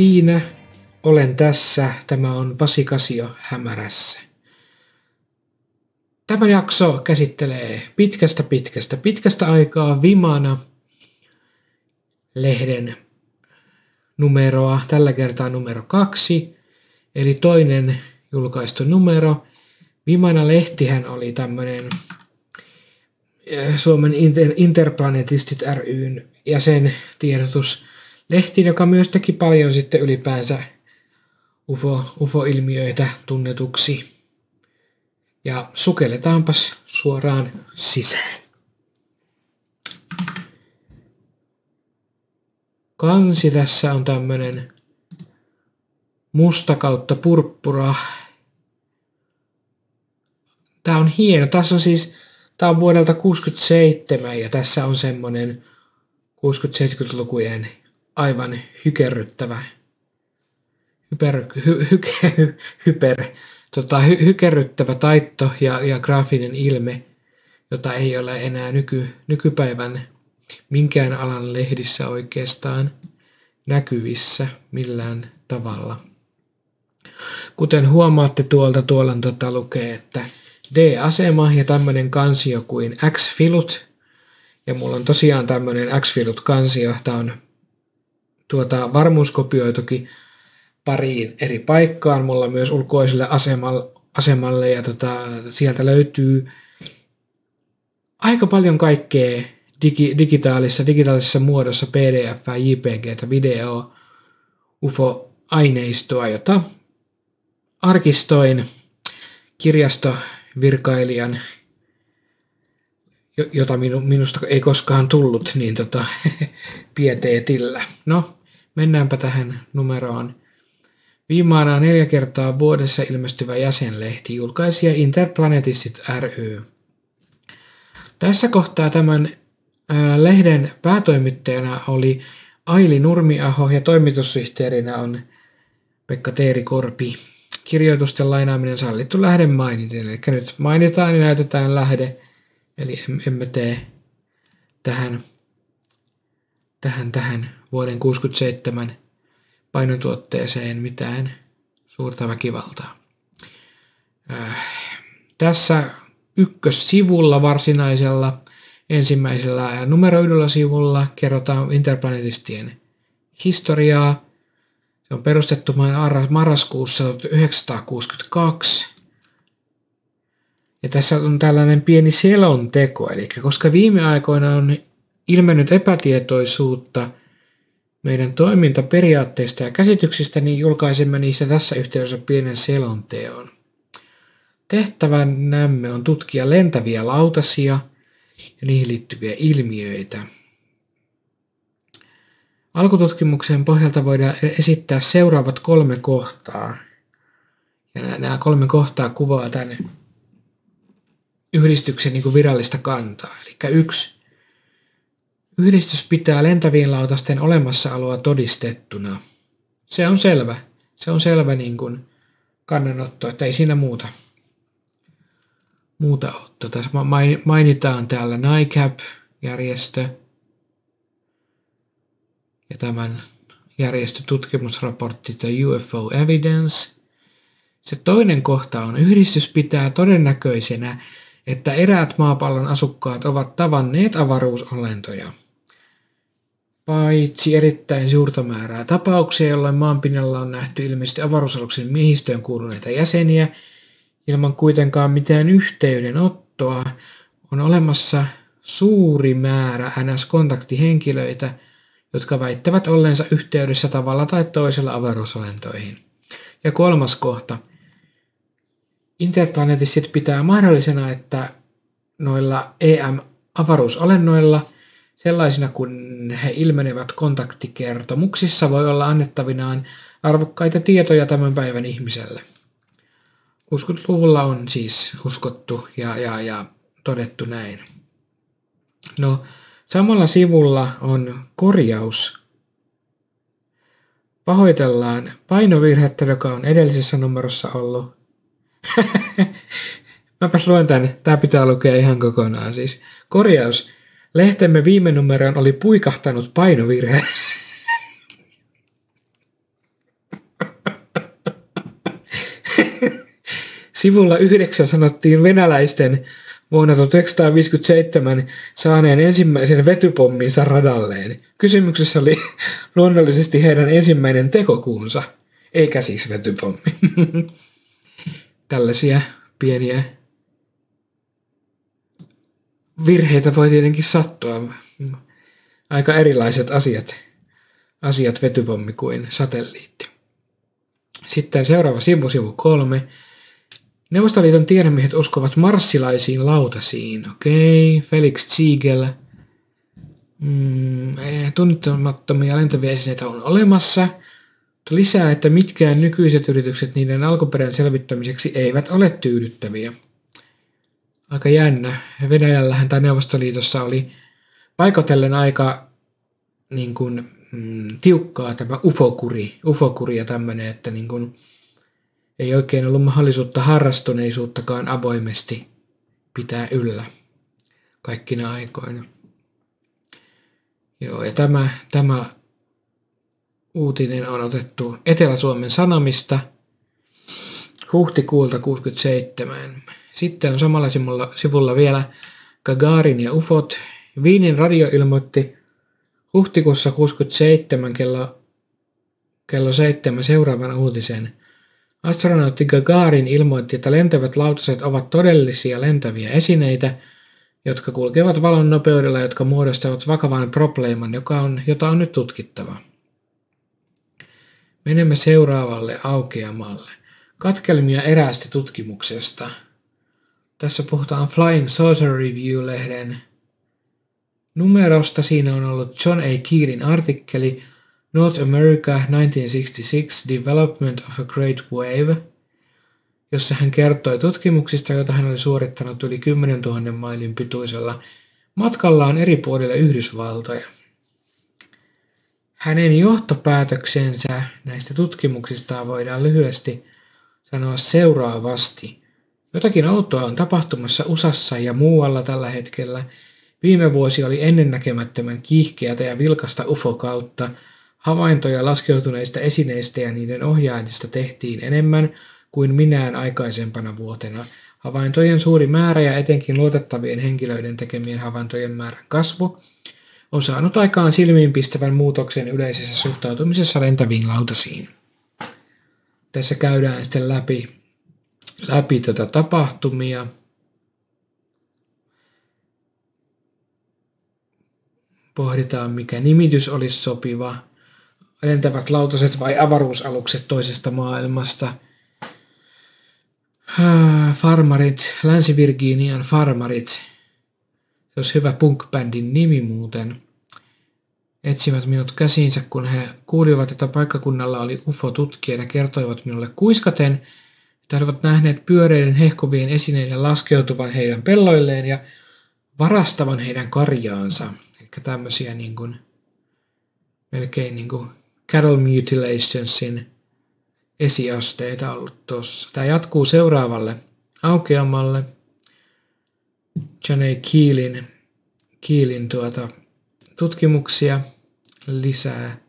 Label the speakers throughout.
Speaker 1: siinä, olen tässä, tämä on Pasi Kasio hämärässä. Tämä jakso käsittelee pitkästä pitkästä pitkästä aikaa Vimana lehden numeroa, tällä kertaa numero kaksi, eli toinen julkaistu numero. Vimana lehtihän oli tämmöinen eh, Suomen Inter- Interplanetistit ryn jäsen tiedotuslehti, joka myös teki paljon sitten ylipäänsä UFO, UFO-ilmiöitä tunnetuksi. Ja sukelletaanpas suoraan sisään. Kansi tässä on tämmönen musta kautta purppura. Tää on hieno. Tässä on siis, tää on vuodelta 67 ja tässä on semmonen 60-70-lukujen aivan hykerryttävä hyper, hy, hyke, hy, hyper, tota, hy, hykerryttävä taitto ja, ja graafinen ilme, jota ei ole enää nyky, nykypäivän minkään alan lehdissä oikeastaan näkyvissä millään tavalla. Kuten huomaatte tuolta, tuolla tota lukee, että D-asema ja tämmöinen kansio kuin X-filut. Ja mulla on tosiaan tämmöinen X-filut kansio. Tämä on tuota, varmuuskopioitukin pariin eri paikkaan. Mulla myös ulkoiselle asemalle, asemalle ja tota, sieltä löytyy aika paljon kaikkea digi, digitaalisessa, digitaalisessa muodossa PDF, JPG, video, UFO-aineistoa, jota arkistoin kirjastovirkailijan, jota minusta ei koskaan tullut, niin tota, pieteetillä. No, mennäänpä tähän numeroon. Viimaana neljä kertaa vuodessa ilmestyvä jäsenlehti julkaisija Interplanetistit ry. Tässä kohtaa tämän lehden päätoimittajana oli Aili Nurmiaho ja toimitussihteerinä on Pekka Teeri Korpi. Kirjoitusten lainaaminen sallittu lähden mainiten. Eli nyt mainitaan ja näytetään lähde, eli emme tee tähän, tähän, tähän vuoden 67 painotuotteeseen mitään suurta väkivaltaa. Äh, tässä ykkössivulla varsinaisella ensimmäisellä numeroidulla sivulla kerrotaan interplanetistien historiaa. Se on perustettu marraskuussa 1962. Ja tässä on tällainen pieni selonteko, eli koska viime aikoina on ilmennyt epätietoisuutta meidän toimintaperiaatteista ja käsityksistä, niin julkaisemme niistä tässä yhteydessä pienen selonteon. Tehtävänämme on tutkia lentäviä lautasia – ja niihin liittyviä ilmiöitä. Alkututkimuksen pohjalta voidaan esittää seuraavat kolme kohtaa. Ja nämä kolme kohtaa kuvaa tänne yhdistyksen niin virallista kantaa. Eli yksi. Yhdistys pitää lentävien lautasten olemassaoloa todistettuna. Se on selvä. Se on selvä niin kuin kannanotto, että ei siinä muuta muuta. Tota, mainitaan täällä NICAP-järjestö ja tämän järjestö tutkimusraportti The UFO Evidence. Se toinen kohta on, yhdistys pitää todennäköisenä, että eräät maapallon asukkaat ovat tavanneet avaruusolentoja. Paitsi erittäin suurta määrää tapauksia, jolloin maanpinnalla on nähty ilmeisesti avaruusaluksen miehistöön kuuluneita jäseniä – ilman kuitenkaan mitään yhteydenottoa, on olemassa suuri määrä NS-kontaktihenkilöitä, jotka väittävät ollensa yhteydessä tavalla tai toisella avaruusolentoihin. Ja kolmas kohta. Interplanetistit pitää mahdollisena, että noilla EM-avaruusolennoilla sellaisina kuin he ilmenevät kontaktikertomuksissa voi olla annettavinaan arvokkaita tietoja tämän päivän ihmiselle. 60-luvulla on siis uskottu ja, ja, ja todettu näin. No, samalla sivulla on korjaus. Pahoitellaan painovirhettä, joka on edellisessä numerossa ollut. Mäpäs luen tän. Tää pitää lukea ihan kokonaan siis. Korjaus. Lehtemme viime numeroon oli puikahtanut painovirhe. Sivulla yhdeksän sanottiin venäläisten vuonna 1957 saaneen ensimmäisen vetypomminsa radalleen. Kysymyksessä oli luonnollisesti heidän ensimmäinen tekokuunsa, eikä siis vetypommi. Tällaisia pieniä virheitä voi tietenkin sattua. Aika erilaiset asiat, asiat vetypommi kuin satelliitti. Sitten seuraava sivu, sivu kolme. Neuvostoliiton tiedemiehet uskovat marssilaisiin lautasiin. Okei, okay. Felix Ziegel. Mm, eh, tunnittamattomia lentäviä esineitä on olemassa. Lisää, että mitkään nykyiset yritykset niiden alkuperän selvittämiseksi eivät ole tyydyttäviä. Aika jännä. Venäjällähän tai Neuvostoliitossa oli paikotellen aika niin kuin, mm, tiukkaa tämä ufokuri, ufokuri ja tämmöinen, että niin kuin, ei oikein ollut mahdollisuutta harrastuneisuuttakaan avoimesti pitää yllä kaikkina aikoina. Joo, ja tämä, tämä uutinen on otettu Etelä-Suomen Sanomista huhtikuulta 67. Sitten on samalla sivulla, vielä Gagarin ja UFOt. Viinin radio ilmoitti huhtikuussa 67 kello, kello 7 seuraavan uutisen. Astronautti Gagarin ilmoitti, että lentävät lautaset ovat todellisia lentäviä esineitä, jotka kulkevat valon nopeudella, jotka muodostavat vakavan probleeman, joka on, jota on nyt tutkittava. Menemme seuraavalle aukeamalle. Katkelmia eräästä tutkimuksesta. Tässä puhutaan Flying Saucer Review-lehden numerosta. Siinä on ollut John A. Keelin artikkeli North America 1966 Development of a Great Wave, jossa hän kertoi tutkimuksista, joita hän oli suorittanut yli 10 000 mailin pituisella matkallaan eri puolille Yhdysvaltoja. Hänen johtopäätöksensä näistä tutkimuksista voidaan lyhyesti sanoa seuraavasti. Jotakin outoa on tapahtumassa USAssa ja muualla tällä hetkellä. Viime vuosi oli ennennäkemättömän kiihkeätä ja vilkasta UFO-kautta. Havaintoja laskeutuneista esineistä ja niiden ohjaajista tehtiin enemmän kuin minään aikaisempana vuotena. Havaintojen suuri määrä ja etenkin luotettavien henkilöiden tekemien havaintojen määrän kasvu on saanut aikaan silmiinpistävän muutoksen yleisessä suhtautumisessa lentäviin lautasiin. Tässä käydään sitten läpi, läpi tätä tapahtumia. Pohditaan, mikä nimitys olisi sopiva. Lentävät lautaset vai avaruusalukset toisesta maailmasta. Farmarit, Länsi-Virginian farmarit. Se olisi hyvä punk-bändin nimi muuten etsivät minut käsiinsä, kun he kuulivat, että paikkakunnalla oli UFO-tutkija ja kertoivat minulle kuiskaten, he olivat nähneet pyöreiden hehkuvien esineiden laskeutuvan heidän pelloilleen ja varastavan heidän karjaansa. Eli tämmöisiä niin kuin, melkein niin kuin cattle mutilationsin esiasteita ollut tuossa. Tämä jatkuu seuraavalle aukeamalle. John A. Keelin, Keelin tuota, tutkimuksia lisää.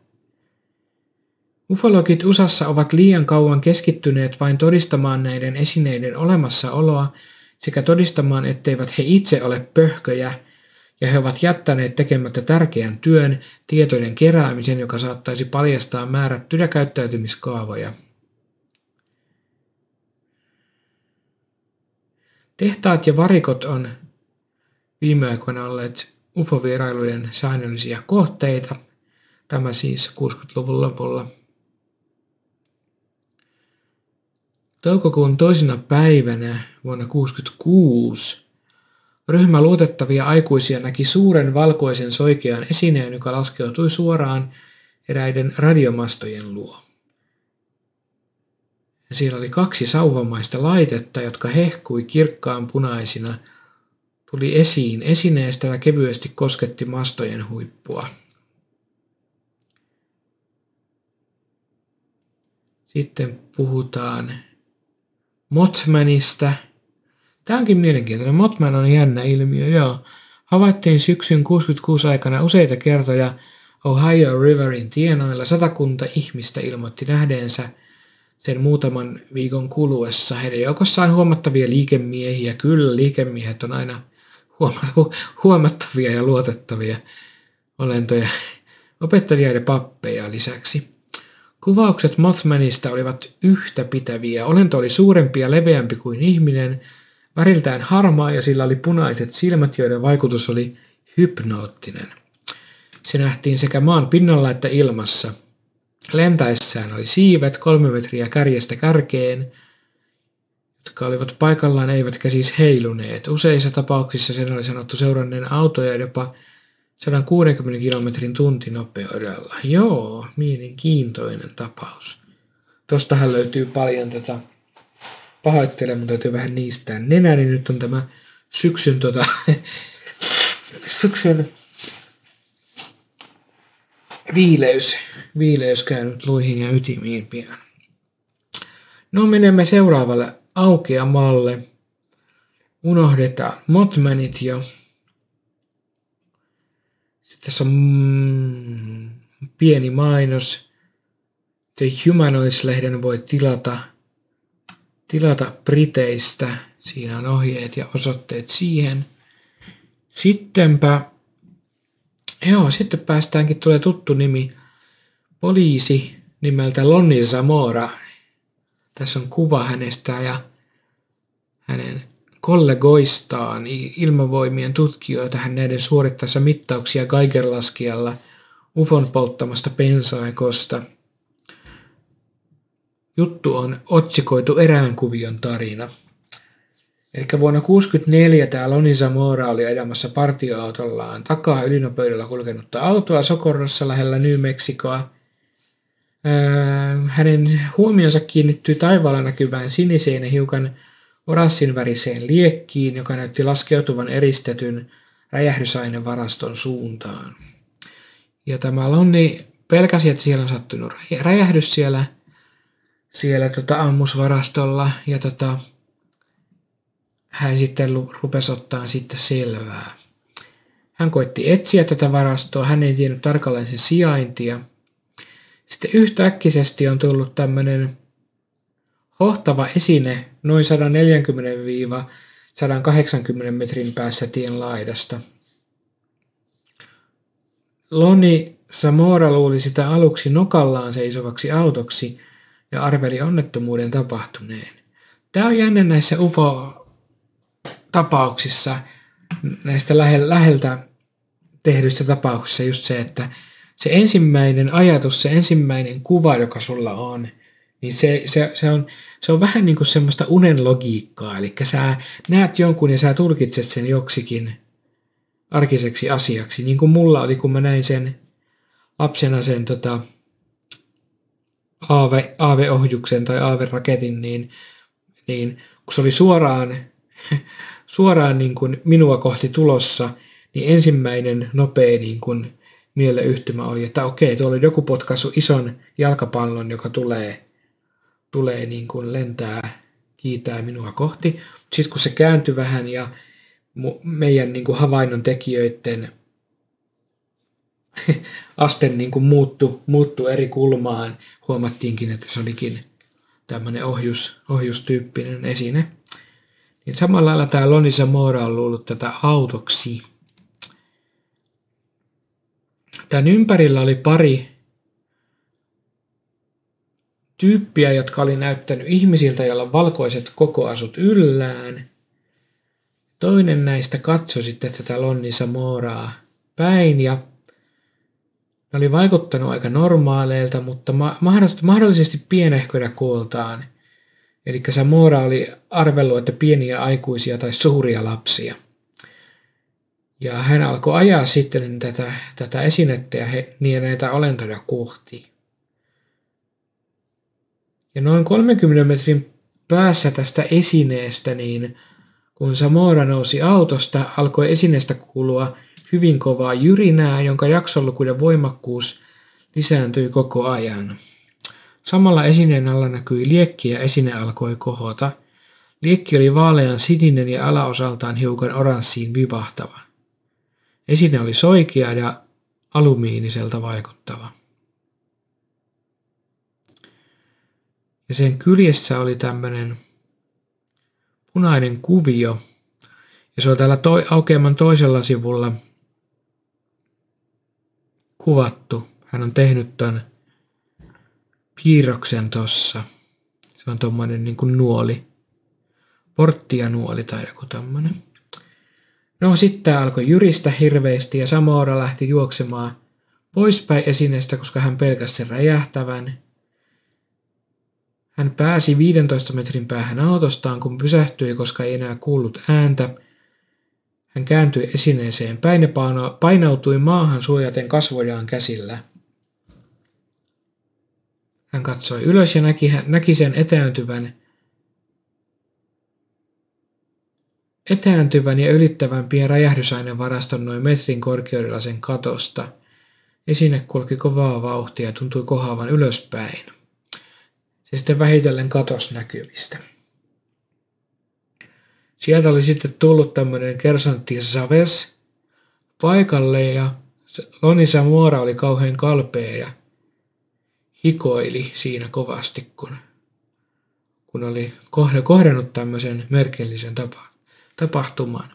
Speaker 1: Ufologit USAssa ovat liian kauan keskittyneet vain todistamaan näiden esineiden olemassaoloa sekä todistamaan, etteivät he itse ole pöhköjä, ja he ovat jättäneet tekemättä tärkeän työn, tietojen keräämisen, joka saattaisi paljastaa määrättyjä käyttäytymiskaavoja. Tehtaat ja varikot on viime aikoina olleet UFO-vierailujen säännöllisiä kohteita. Tämä siis 60-luvun lopulla. Toukokuun toisena päivänä vuonna 1966 ryhmä luotettavia aikuisia näki suuren valkoisen soikean esineen, joka laskeutui suoraan eräiden radiomastojen luo. Siellä oli kaksi sauvamaista laitetta, jotka hehkui kirkkaan punaisina – tuli esiin esineestä ja kevyesti kosketti mastojen huippua. Sitten puhutaan Motmanista. Tämä onkin mielenkiintoinen. Motman on jännä ilmiö, joo. Havaittiin syksyn 66 aikana useita kertoja Ohio Riverin tienoilla. Satakunta ihmistä ilmoitti nähdeensä sen muutaman viikon kuluessa. Heidän joukossaan huomattavia liikemiehiä. Kyllä, liikemiehet on aina huomattavia ja luotettavia olentoja. Opettajia ja pappeja lisäksi. Kuvaukset Mothmanista olivat yhtä pitäviä. Olento oli suurempi ja leveämpi kuin ihminen, väriltään harmaa ja sillä oli punaiset silmät, joiden vaikutus oli hypnoottinen. Se nähtiin sekä maan pinnalla että ilmassa. Lentäessään oli siivet kolme metriä kärjestä kärkeen, jotka olivat paikallaan eivätkä siis heiluneet. Useissa tapauksissa sen oli sanottu seuranneen autoja jopa 160 kilometrin tuntinopeudella. Joo, mielenkiintoinen tapaus. Tostahan löytyy paljon tätä pahoittelen, mutta täytyy vähän niistää nenä, niin nyt on tämä syksyn, tota, syksyn viileys, viileys käynyt luihin ja ytimiin pian. No menemme seuraavalle aukeamalle. Unohdetaan Motmanit jo. Tässä on mm, pieni mainos. The Humanoids-lehden voi tilata, tilata Briteistä. Siinä on ohjeet ja osoitteet siihen. Sittenpä, joo, sitten päästäänkin, tulee tuttu nimi, poliisi nimeltä Lonni Zamora. Tässä on kuva hänestä ja hänen kollegoistaan, ilmavoimien tutkijoita hän näiden suorittaessa mittauksia Geigerlaskijalla UFON polttamasta pensaikosta. Juttu on otsikoitu eräänkuvion tarina. Eli vuonna 1964 tämä Loni Zamora oli ajamassa partioautollaan takaa ylinopeudella kulkenutta autoa Socorrossa lähellä New Mexicoa. Hänen huomionsa kiinnittyi taivaalla näkyvään siniseen ja hiukan oranssin väriseen liekkiin, joka näytti laskeutuvan eristetyn räjähdysainevaraston suuntaan. Ja tämä Lonni pelkäsi, että siellä on sattunut räjähdys siellä, siellä tota ammusvarastolla ja tota, hän sitten rupesi ottaa sitten selvää. Hän koitti etsiä tätä varastoa, hän ei tiennyt tarkalleen sen sijaintia. Sitten yhtäkkisesti on tullut tämmöinen hohtava esine noin 140-180 metrin päässä tien laidasta. Loni Samora luuli sitä aluksi nokallaan seisovaksi autoksi ja arveli onnettomuuden tapahtuneen. Tämä on jännä näissä UFO-tapauksissa, näistä läheltä tehdyissä tapauksissa just se, että se ensimmäinen ajatus, se ensimmäinen kuva, joka sulla on, niin se, se, se, on, se on vähän niin kuin semmoista unen logiikkaa. Eli sä näet jonkun ja sä tulkitset sen joksikin arkiseksi asiaksi. Niin kuin mulla oli, kun mä näin sen lapsena sen tota, aave, aaveohjuksen tai aaveraketin, niin, niin kun se oli suoraan, suoraan niin kuin minua kohti tulossa, niin ensimmäinen nopea niin kuin mieleyhtymä oli, että okei, tuolla on joku potkaisu ison jalkapallon, joka tulee tulee niin kuin lentää, kiitää minua kohti. Sitten kun se kääntyi vähän ja meidän niin kuin havainnon tekijöiden aste niin kuin muuttu, muuttu eri kulmaan, huomattiinkin, että se olikin tämmöinen ohjus, ohjustyyppinen esine. Niin samalla lailla tämä Lonisa Moora on luullut tätä autoksi. Tämän ympärillä oli pari tyyppiä, jotka oli näyttänyt ihmisiltä, joilla valkoiset kokoasut yllään. Toinen näistä katsoi sitten tätä Lonni Samoraa päin ja ne oli vaikuttanut aika normaaleilta, mutta mahdollisesti pienehköinä kooltaan. Eli Samora oli arvellut, että pieniä aikuisia tai suuria lapsia. Ja hän alkoi ajaa sitten tätä, tätä esinettä ja he, niin näitä olentoja kohti. Ja noin 30 metrin päässä tästä esineestä, niin kun Samora nousi autosta, alkoi esineestä kuulua hyvin kovaa jyrinää, jonka jaksollukuiden voimakkuus lisääntyi koko ajan. Samalla esineen alla näkyi liekki ja esine alkoi kohota. Liekki oli vaalean sininen ja alaosaltaan hiukan oranssiin vivahtava. Esine oli soikea ja alumiiniselta vaikuttava. Ja sen kyljessä oli tämmöinen punainen kuvio. Ja se on täällä toi, aukeaman toisella sivulla kuvattu. Hän on tehnyt ton piirroksen tossa. Se on tommonen niin kuin nuoli. Porttia nuoli tai joku tämmönen. No sitten alkoi jyristä hirveästi ja Samora lähti juoksemaan poispäin esineestä, koska hän pelkäsi sen räjähtävän. Hän pääsi 15 metrin päähän autostaan, kun pysähtyi, koska ei enää kuullut ääntä. Hän kääntyi esineeseen päin ja painautui maahan suojaten kasvojaan käsillä. Hän katsoi ylös ja näki, näki sen etääntyvän, etääntyvän ja ylittävän pien räjähdysainevaraston noin metrin korkeudella sen katosta. Esine kulki kovaa vauhtia ja tuntui kohaavan ylöspäin. Se sitten vähitellen katos näkyvistä. Sieltä oli sitten tullut tämmöinen kersantti Saves paikalle ja Loni Samuora oli kauhean kalpea ja hikoili siinä kovasti, kun, kun oli kohdannut tämmöisen merkillisen tapa, tapahtuman.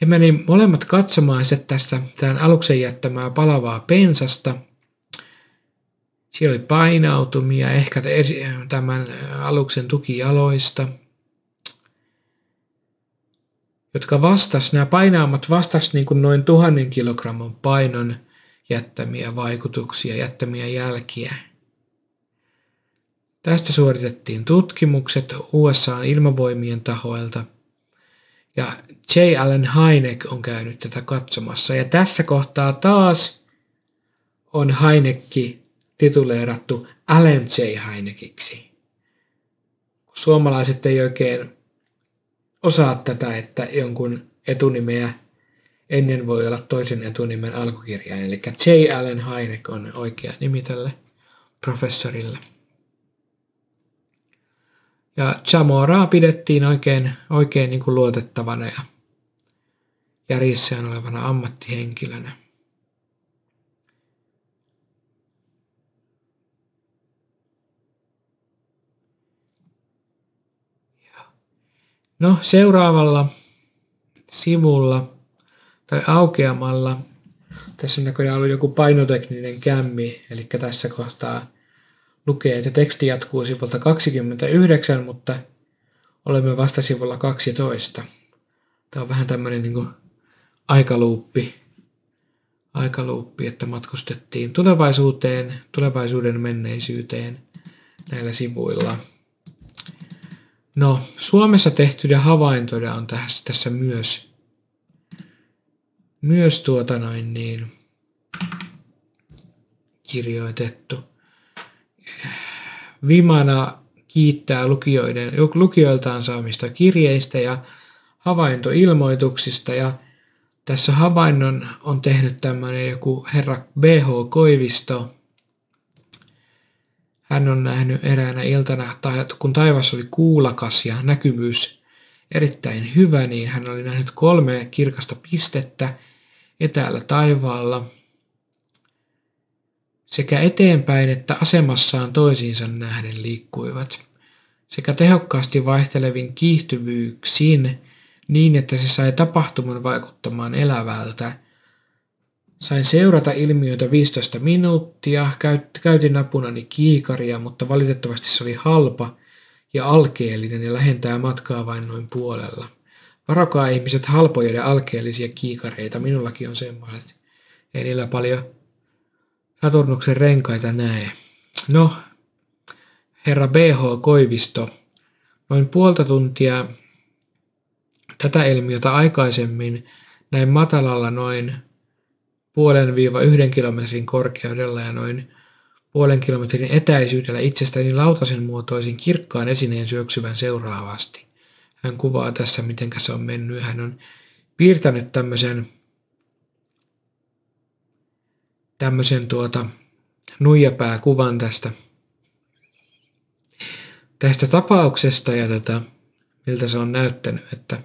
Speaker 1: He meni molemmat katsomaan se tästä tämän aluksen jättämää palavaa pensasta. Siellä oli painautumia, ehkä tämän aluksen tukijaloista, jotka vastas, nämä painaamat vastas niin kuin noin tuhannen kilogramman painon jättämiä vaikutuksia, jättämiä jälkiä. Tästä suoritettiin tutkimukset USAn ilmavoimien tahoilta ja J. Allen Hynek on käynyt tätä katsomassa. Ja tässä kohtaa taas on Heinekki tituleerattu Allen J. Heinekiksi. Suomalaiset ei oikein osaa tätä, että jonkun etunimeä ennen voi olla toisen etunimen alkukirjain. Eli J. Allen Hynek on oikea nimi tälle professorille. Ja Chamoraa pidettiin oikein, oikein niin kuin luotettavana ja järjissään olevana ammattihenkilönä. No seuraavalla sivulla tai aukeamalla, tässä on näköjään ollut joku painotekninen kämmi, eli tässä kohtaa lukee, että teksti jatkuu sivulta 29, mutta olemme vasta sivulla 12. Tämä on vähän tämmöinen niin kuin aikaluuppi, aikaluuppi, että matkustettiin tulevaisuuteen, tulevaisuuden menneisyyteen näillä sivuilla. No, Suomessa tehtyjä havaintoja on tässä, tässä myös, myös tuota noin niin, kirjoitettu. Vimana kiittää lukijoiden, lukijoiltaan saamista kirjeistä ja havaintoilmoituksista ja tässä havainnon on tehnyt tämmöinen joku herra B.H. Koivisto. Hän on nähnyt eräänä iltana, kun taivas oli kuulakas ja näkyvyys erittäin hyvä, niin hän oli nähnyt kolme kirkasta pistettä etäällä taivaalla – sekä eteenpäin että asemassaan toisiinsa nähden liikkuivat, sekä tehokkaasti vaihtelevin kiihtyvyyksin niin, että se sai tapahtuman vaikuttamaan elävältä. Sain seurata ilmiötä 15 minuuttia, käytin napunani kiikaria, mutta valitettavasti se oli halpa ja alkeellinen ja lähentää matkaa vain noin puolella. Varokaa ihmiset halpoja ja alkeellisia kiikareita, minullakin on semmoiset. Ei niillä paljon Saturnuksen renkaita näe. No, herra BH Koivisto, noin puolta tuntia tätä ilmiötä aikaisemmin näin matalalla noin puolen viiva yhden kilometrin korkeudella ja noin puolen kilometrin etäisyydellä itsestäni lautasen muotoisin kirkkaan esineen syöksyvän seuraavasti. Hän kuvaa tässä, miten se on mennyt. Hän on piirtänyt tämmöisen tämmöisen tuota nuijapääkuvan tästä, tästä tapauksesta ja tota, miltä se on näyttänyt, että,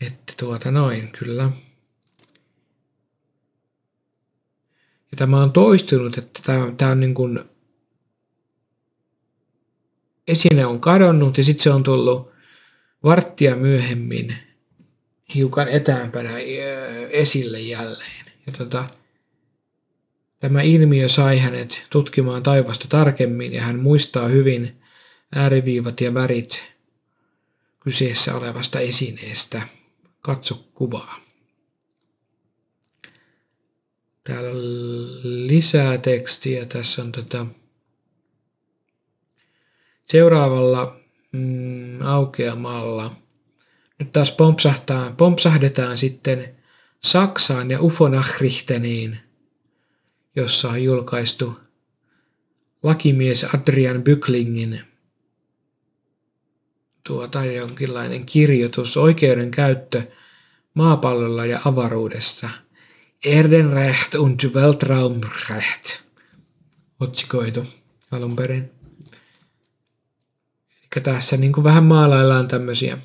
Speaker 1: että tuota noin, kyllä. Ja tämä on toistunut, että tämä on niin kuin esine on kadonnut ja sitten se on tullut varttia myöhemmin hiukan etäämpänä esille jälleen. Ja tota, tämä ilmiö sai hänet tutkimaan taivasta tarkemmin ja hän muistaa hyvin ääriviivat ja värit kyseessä olevasta esineestä. Katso kuvaa. Täällä on lisää tekstiä. Tässä on tota, seuraavalla mm, aukeamalla. Nyt taas pompsahtaa, pompsahdetaan sitten Saksaan ja Ufonachrichteniin, jossa on julkaistu lakimies Adrian Byklingin tuota jonkinlainen kirjoitus, oikeudenkäyttö maapallolla ja avaruudessa. Erdenrecht und Weltraumrecht otsikoitu alun perin. Eli tässä niin kuin vähän maalaillaan tämmöisiä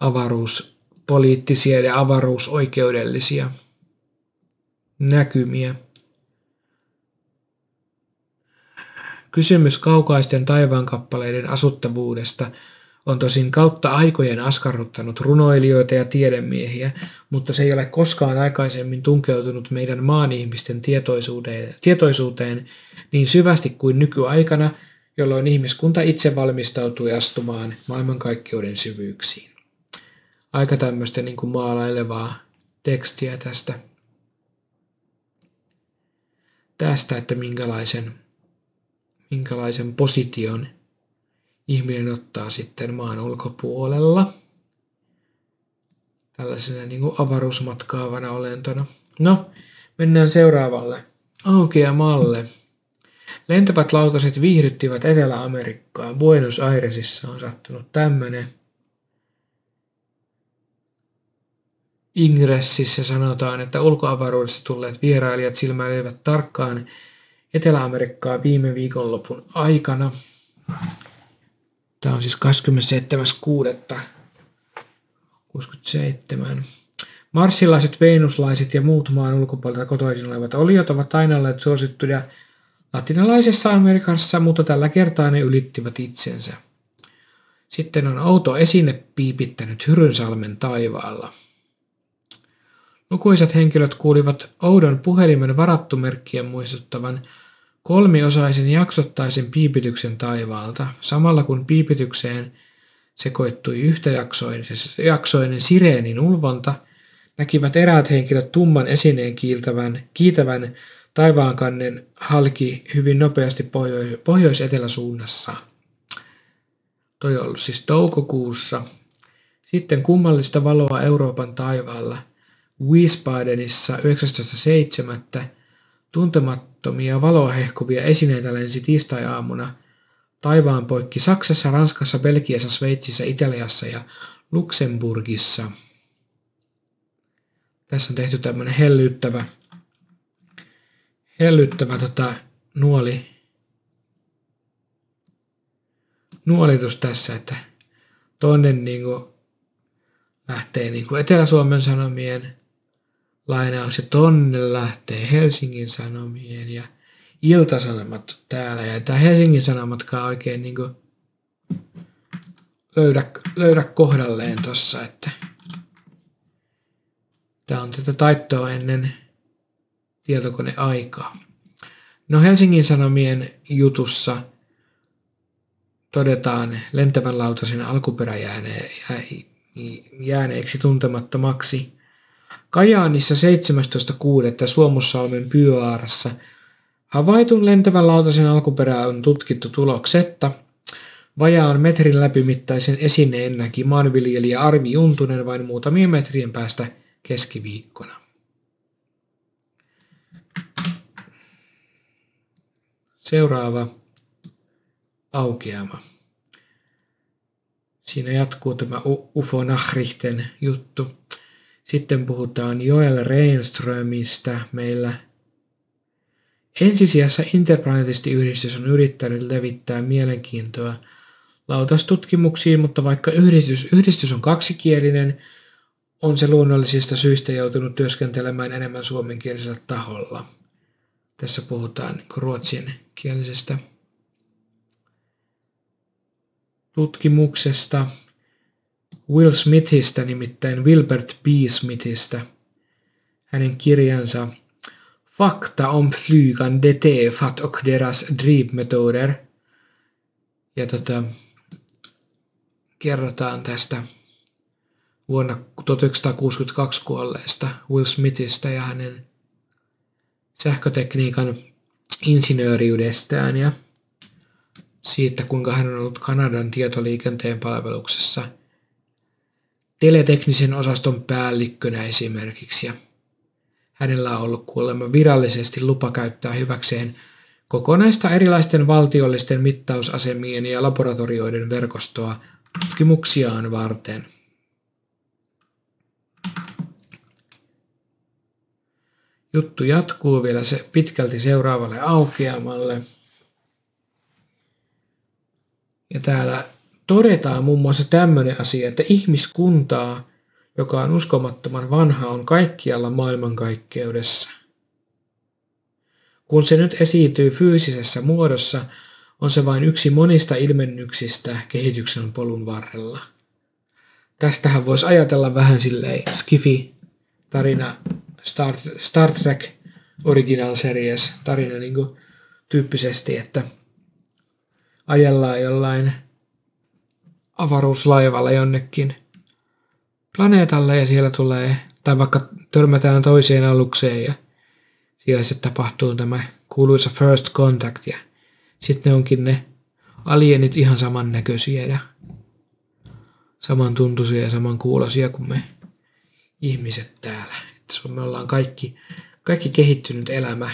Speaker 1: avaruuspoliittisia ja avaruusoikeudellisia näkymiä. Kysymys kaukaisten taivaankappaleiden asuttavuudesta on tosin kautta aikojen askarruttanut runoilijoita ja tiedemiehiä, mutta se ei ole koskaan aikaisemmin tunkeutunut meidän maan ihmisten tietoisuuteen, tietoisuuteen niin syvästi kuin nykyaikana, jolloin ihmiskunta itse valmistautui astumaan maailmankaikkeuden syvyyksiin. Aika tämmöistä niin kuin maalailevaa tekstiä tästä, tästä, että minkälaisen minkälaisen position ihminen ottaa sitten maan ulkopuolella tällaisena niin kuin avaruusmatkaavana olentona. No, mennään seuraavalle aukeamalle. Lentävät lautaset viihdyttivät Etelä-Amerikkaa. Buenos Airesissa on sattunut tämmöinen. Ingressissä sanotaan, että ulkoavaruudessa tulleet vierailijat silmäilevät tarkkaan Etelä-Amerikkaa viime viikonlopun aikana. Tämä on siis 27.6.67. Marsilaiset, venuslaiset ja muut maan ulkopuolelta kotoisin olevat oliot ovat aina olleet suosittuja latinalaisessa Amerikassa, mutta tällä kertaa ne ylittivät itsensä. Sitten on outo esine piipittänyt Hyrynsalmen taivaalla. Lukuisat henkilöt kuulivat oudon puhelimen varattumerkkiä muistuttavan kolmiosaisen jaksottaisen piipityksen taivaalta, samalla kun piipitykseen sekoittui yhtäjaksoinen sireenin ulvonta, näkivät eräät henkilöt tumman esineen kiiltävän, kiitävän taivaankannen halki hyvin nopeasti pohjois- pohjois-eteläsuunnassa. Toi on ollut siis toukokuussa. Sitten kummallista valoa Euroopan taivaalla – Wiesbadenissa 19.7. tuntemattomia valoa hehkuvia esineitä lensi tiistai-aamuna taivaan poikki Saksassa, Ranskassa, Belgiassa, Sveitsissä, Italiassa ja Luxemburgissa. Tässä on tehty tämmöinen hellyttävä, hellyttävä tota, nuoli, nuolitus tässä, että tonne niin kuin, lähtee niin kuin Etelä-Suomen Sanomien lainaus ja tonne lähtee Helsingin Sanomien ja Iltasanomat täällä. Ja tämä Helsingin Sanomatkaan oikein niin kuin löydä, löydä kohdalleen tossa, että tämä on tätä taittoa ennen tietokoneaikaa. No Helsingin Sanomien jutussa todetaan lentävän lautasen alkuperä jääneeksi tuntemattomaksi – Kajaanissa 17.6. Suomussalmen Pyöaarassa havaitun lentävän lautasen alkuperä on tutkittu tuloksetta. Vajaan metrin läpimittaisen esineen näki maanviljelijä Arvi Juntunen vain muutamien metrien päästä keskiviikkona. Seuraava aukeama. Siinä jatkuu tämä UFO Nachrichten juttu. Sitten puhutaan Joel Reinströmistä meillä. Ensisijassa Interplanetisti-yhdistys on yrittänyt levittää mielenkiintoa lautastutkimuksiin, mutta vaikka yhdistys, yhdistys on kaksikielinen, on se luonnollisista syistä joutunut työskentelemään enemmän suomenkielisellä taholla. Tässä puhutaan ruotsinkielisestä tutkimuksesta Will Smithistä, nimittäin Wilbert B. Smithistä. Hänen kirjansa Fakta om flygande tefat och deras drivmetoder. Ja tota, kerrotaan tästä vuonna 1962 kuolleesta Will Smithistä ja hänen sähkötekniikan insinööriydestään ja siitä, kuinka hän on ollut Kanadan tietoliikenteen palveluksessa teleteknisen osaston päällikkönä esimerkiksi. Ja hänellä on ollut kuulemma virallisesti lupa käyttää hyväkseen kokonaista erilaisten valtiollisten mittausasemien ja laboratorioiden verkostoa tutkimuksiaan varten. Juttu jatkuu vielä se pitkälti seuraavalle aukeamalle. Ja täällä todetaan muun muassa tämmöinen asia, että ihmiskuntaa, joka on uskomattoman vanha, on kaikkialla maailmankaikkeudessa. Kun se nyt esiintyy fyysisessä muodossa, on se vain yksi monista ilmennyksistä kehityksen polun varrella. Tästähän voisi ajatella vähän silleen skifi tarina Star, Star Trek Original Series tarina niin kuin tyyppisesti, että ajellaan jollain avaruuslaivalla jonnekin planeetalle ja siellä tulee, tai vaikka törmätään toiseen alukseen ja siellä se tapahtuu tämä kuuluisa first contact ja sitten ne onkin ne alienit ihan samannäköisiä ja samantuntuisia ja samankuuloisia kuin me ihmiset täällä. Että me ollaan kaikki, kaikki kehittynyt elämä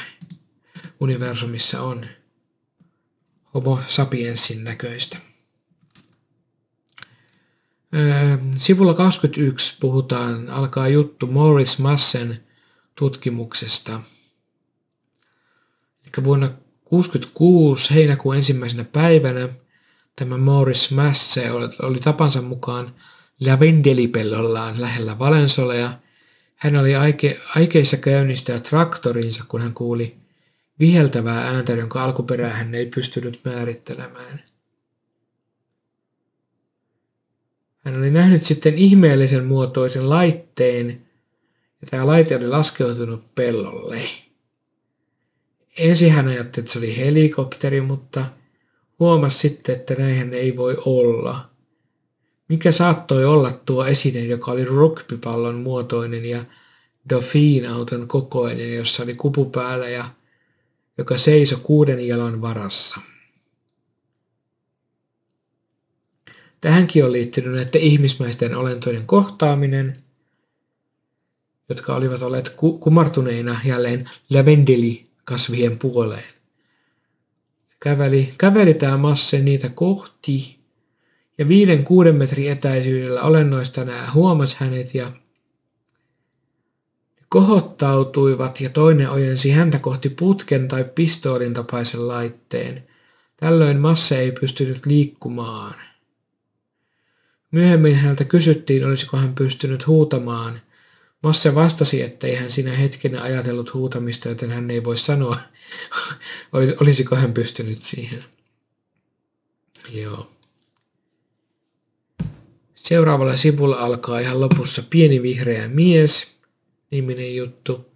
Speaker 1: universumissa on homo sapiensin näköistä. Sivulla 21 puhutaan, alkaa juttu Morris Massen tutkimuksesta. Eli vuonna 1966 heinäkuun ensimmäisenä päivänä tämä Morris Masse oli, oli tapansa mukaan lavendelipellollaan lähellä Valensolea. Hän oli aike, aikeissa käynnistää traktorinsa, kun hän kuuli viheltävää ääntä, jonka alkuperää hän ei pystynyt määrittelemään. Hän oli nähnyt sitten ihmeellisen muotoisen laitteen, ja tämä laite oli laskeutunut pellolle. Ensin hän ajatteli, että se oli helikopteri, mutta huomasi sitten, että näinhän ei voi olla. Mikä saattoi olla tuo esine, joka oli rugbypallon muotoinen ja Dauphine-auton kokoinen, jossa oli kupu päällä ja joka seisoi kuuden jalan varassa. Tähänkin on liittynyt näiden ihmismäisten olentojen kohtaaminen, jotka olivat olleet kumartuneina jälleen lavendeli-kasvien puoleen. Käveli, käveli tämä masse niitä kohti, ja viiden kuuden metrin etäisyydellä olennoista nämä huomas hänet ja kohottautuivat ja toinen ojensi häntä kohti putken tai pistoolin tapaisen laitteen. Tällöin Masse ei pystynyt liikkumaan. Myöhemmin häneltä kysyttiin, olisiko hän pystynyt huutamaan. Masse vastasi, ettei hän sinä hetkenä ajatellut huutamista, joten hän ei voi sanoa, olisiko hän pystynyt siihen. Joo. Seuraavalla sivulla alkaa ihan lopussa pieni vihreä mies, niminen juttu.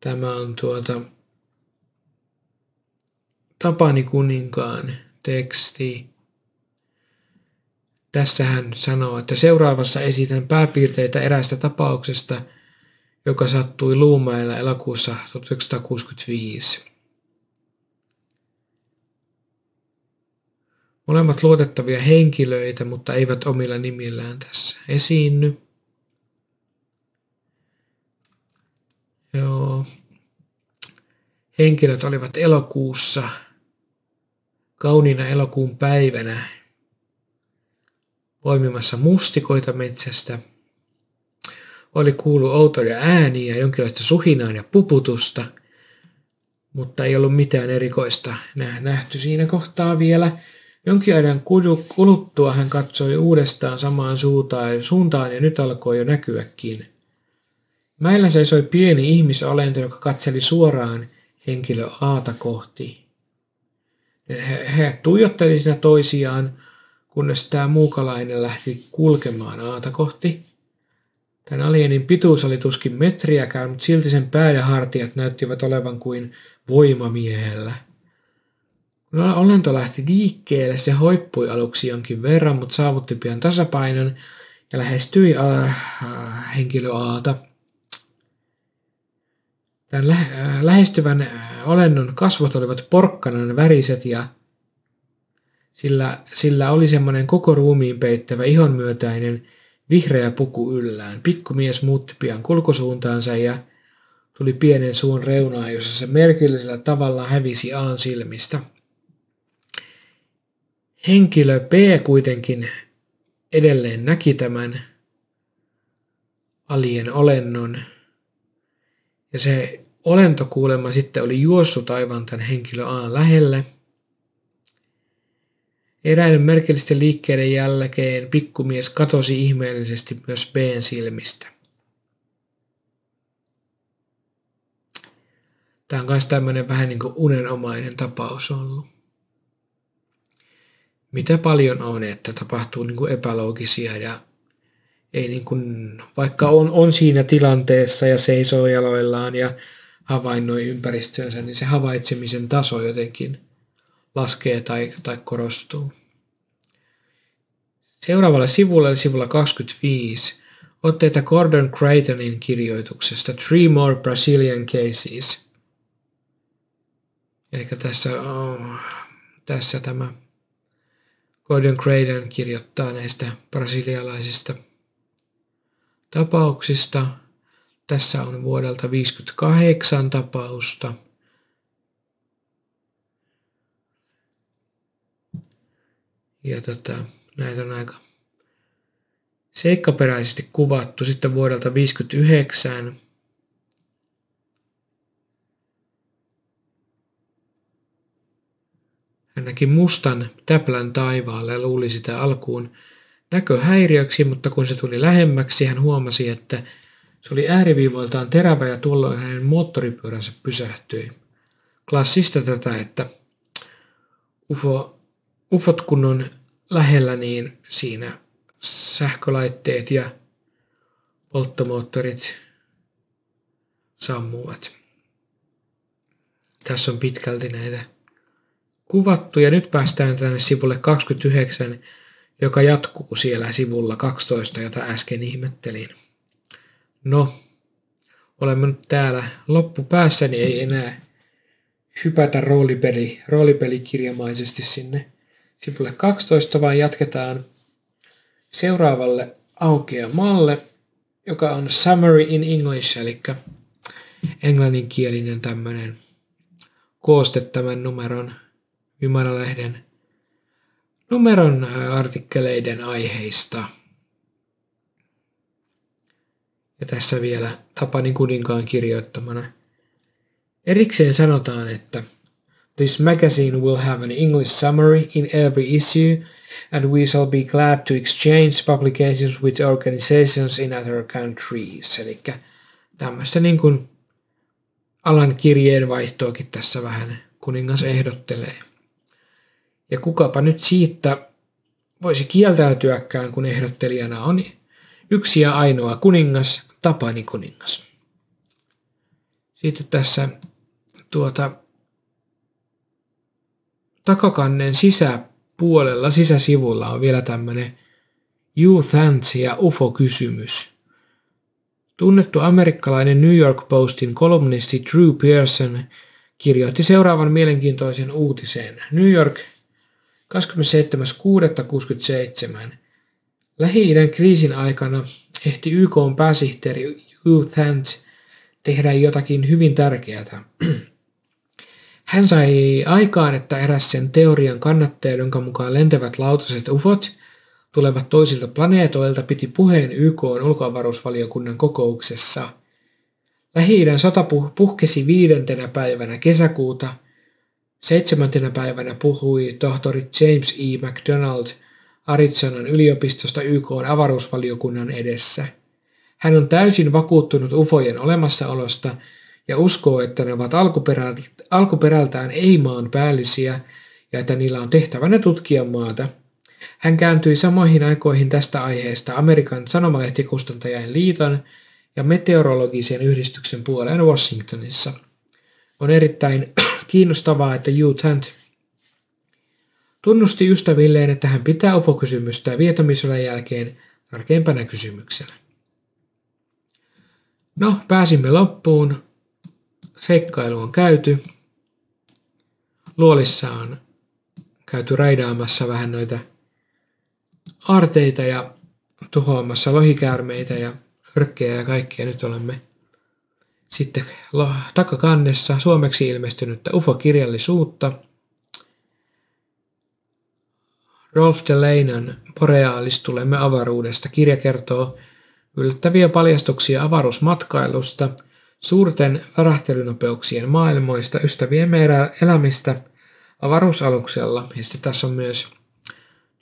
Speaker 1: Tämä on tuota Tapani kuninkaan teksti. Tässä hän sanoo, että seuraavassa esitän pääpiirteitä erästä tapauksesta, joka sattui Luumäellä elokuussa 1965. Molemmat luotettavia henkilöitä, mutta eivät omilla nimillään tässä esiinny. Joo. Henkilöt olivat elokuussa, kauniina elokuun päivänä poimimassa mustikoita metsästä. Oli kuulu outoja ääniä, jonkinlaista suhinaa ja puputusta, mutta ei ollut mitään erikoista nähty siinä kohtaa vielä. Jonkin ajan kuluttua hän katsoi uudestaan samaan suuntaan, ja nyt alkoi jo näkyäkin. Mäellä seisoi pieni ihmisolento, joka katseli suoraan henkilö Aata kohti. He, he tuijottelivat siinä toisiaan, kunnes tämä muukalainen lähti kulkemaan aata kohti. Tämän alienin pituus oli tuskin metriäkään, mutta silti sen pää ja hartiat näyttivät olevan kuin voimamiehellä. Kun olento lähti liikkeelle, se hoippui aluksi jonkin verran, mutta saavutti pian tasapainon ja lähestyi äh, henkilöaata. Tämän lä- äh, lähestyvän äh, olennon kasvot olivat porkkanan väriset ja sillä, sillä oli semmoinen koko ruumiin peittävä ihonmyötäinen vihreä puku yllään. Pikkumies muutti pian kulkusuuntaansa ja tuli pienen suun reunaan, jossa se merkillisellä tavalla hävisi Aan silmistä. Henkilö P kuitenkin edelleen näki tämän alien olennon. Ja se olentokuulema sitten oli juossut aivan tämän henkilö A lähelle. Eräiden merkillisten liikkeiden jälkeen pikkumies katosi ihmeellisesti myös Bn silmistä. Tämä on myös tämmöinen vähän niin kuin unenomainen tapaus ollut mitä paljon on, että tapahtuu niin kuin epäloogisia ja ei niin kuin, vaikka on, on siinä tilanteessa ja seisoo jaloillaan ja havainnoi ympäristöönsä, niin se havaitsemisen taso jotenkin laskee tai, tai korostuu. Seuraavalle sivulle, sivulla 25, otteita Gordon Creightonin kirjoituksesta Three More Brazilian Cases. Eli tässä, oh, tässä tämä Gordon Creighton kirjoittaa näistä brasilialaisista tapauksista. Tässä on vuodelta 58 tapausta. Ja tota, näitä on aika seikkaperäisesti kuvattu. Sitten vuodelta 59 Hän näki mustan täplän taivaalle ja luuli sitä alkuun näköhäiriöksi, mutta kun se tuli lähemmäksi, hän huomasi, että se oli ääriviivoiltaan terävä ja tuolloin hänen moottoripyöränsä pysähtyi. Klassista tätä, että UFO, UFOt kun on lähellä, niin siinä sähkölaitteet ja polttomoottorit sammuvat. Tässä on pitkälti näitä kuvattu ja nyt päästään tänne sivulle 29, joka jatkuu siellä sivulla 12, jota äsken ihmettelin. No, olemme nyt täällä loppupäässä, niin ei enää hypätä roolipeli, roolipelikirjamaisesti sinne sivulle 12, vaan jatketaan seuraavalle aukeamalle, joka on Summary in English, eli englanninkielinen tämmöinen kooste tämän numeron Ymaralehden numeron artikkeleiden aiheista. Ja tässä vielä Tapani kuninkaan kirjoittamana. Erikseen sanotaan, että This magazine will have an English summary in every issue, and we shall be glad to exchange publications with organizations in other countries. Eli tämmöistä niin kuin alan kirjeenvaihtoakin tässä vähän kuningas ehdottelee. Ja kukapa nyt siitä voisi kieltäytyäkään, kun ehdottelijana on yksi ja ainoa kuningas, Tapani kuningas. Sitten tässä tuota, takakannen sisäpuolella, sisäsivulla on vielä tämmöinen You Thanks ja UFO-kysymys. Tunnettu amerikkalainen New York Postin kolumnisti Drew Pearson kirjoitti seuraavan mielenkiintoisen uutisen. New York 27.6.67. Lähi-idän kriisin aikana ehti YK pääsihteeri Hugh Thant tehdä jotakin hyvin tärkeää. Hän sai aikaan, että eräs sen teorian kannattaja, jonka mukaan lentävät lautaset ufot tulevat toisilta planeetoilta, piti puheen YK ulkoavaruusvaliokunnan kokouksessa. Lähi-idän sota puhkesi viidentenä päivänä kesäkuuta – Seitsemäntenä päivänä puhui tohtori James E. McDonald Arizonan yliopistosta YK avaruusvaliokunnan edessä. Hän on täysin vakuuttunut ufojen olemassaolosta ja uskoo, että ne ovat alkuperältään ei-maan päällisiä ja että niillä on tehtävänä tutkia maata. Hän kääntyi samoihin aikoihin tästä aiheesta Amerikan sanomalehtikustantajain liiton ja meteorologisen yhdistyksen puoleen Washingtonissa. On erittäin kiinnostavaa, että Hugh Tant tunnusti ystävilleen, että hän pitää UFO-kysymystä vietämisodan jälkeen tärkeimpänä kysymyksenä. No, pääsimme loppuun. Seikkailu on käyty. Luolissa on käyty raidaamassa vähän noita arteita ja tuhoamassa lohikäärmeitä ja örkkejä ja kaikkia. Nyt olemme sitten takakannessa suomeksi ilmestynyttä UFO-kirjallisuutta. Rolf Delanan Borealis tulemme avaruudesta. Kirja kertoo yllättäviä paljastuksia avaruusmatkailusta, suurten värähtelynopeuksien maailmoista, ystävien meidän elämistä avaruusaluksella. Ja sitten tässä on myös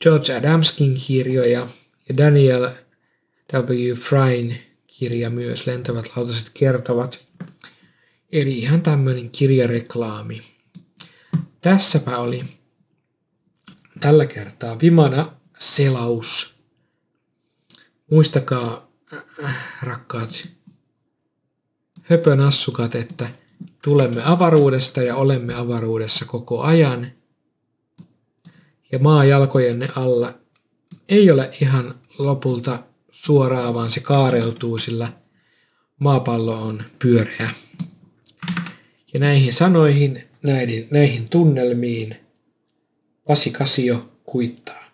Speaker 1: George Adamskin kirjoja ja Daniel W. Fryn kirja myös, Lentävät lautaset kertovat. Eli ihan tämmöinen kirjareklaami. Tässäpä oli tällä kertaa Vimana selaus. Muistakaa, äh, rakkaat höpönassukat, että tulemme avaruudesta ja olemme avaruudessa koko ajan. Ja maa jalkojenne alla ei ole ihan lopulta suoraan, vaan se kaareutuu, sillä maapallo on pyöreä. Ja näihin sanoihin, näihin, näihin tunnelmiin Pasi Kasio kuittaa.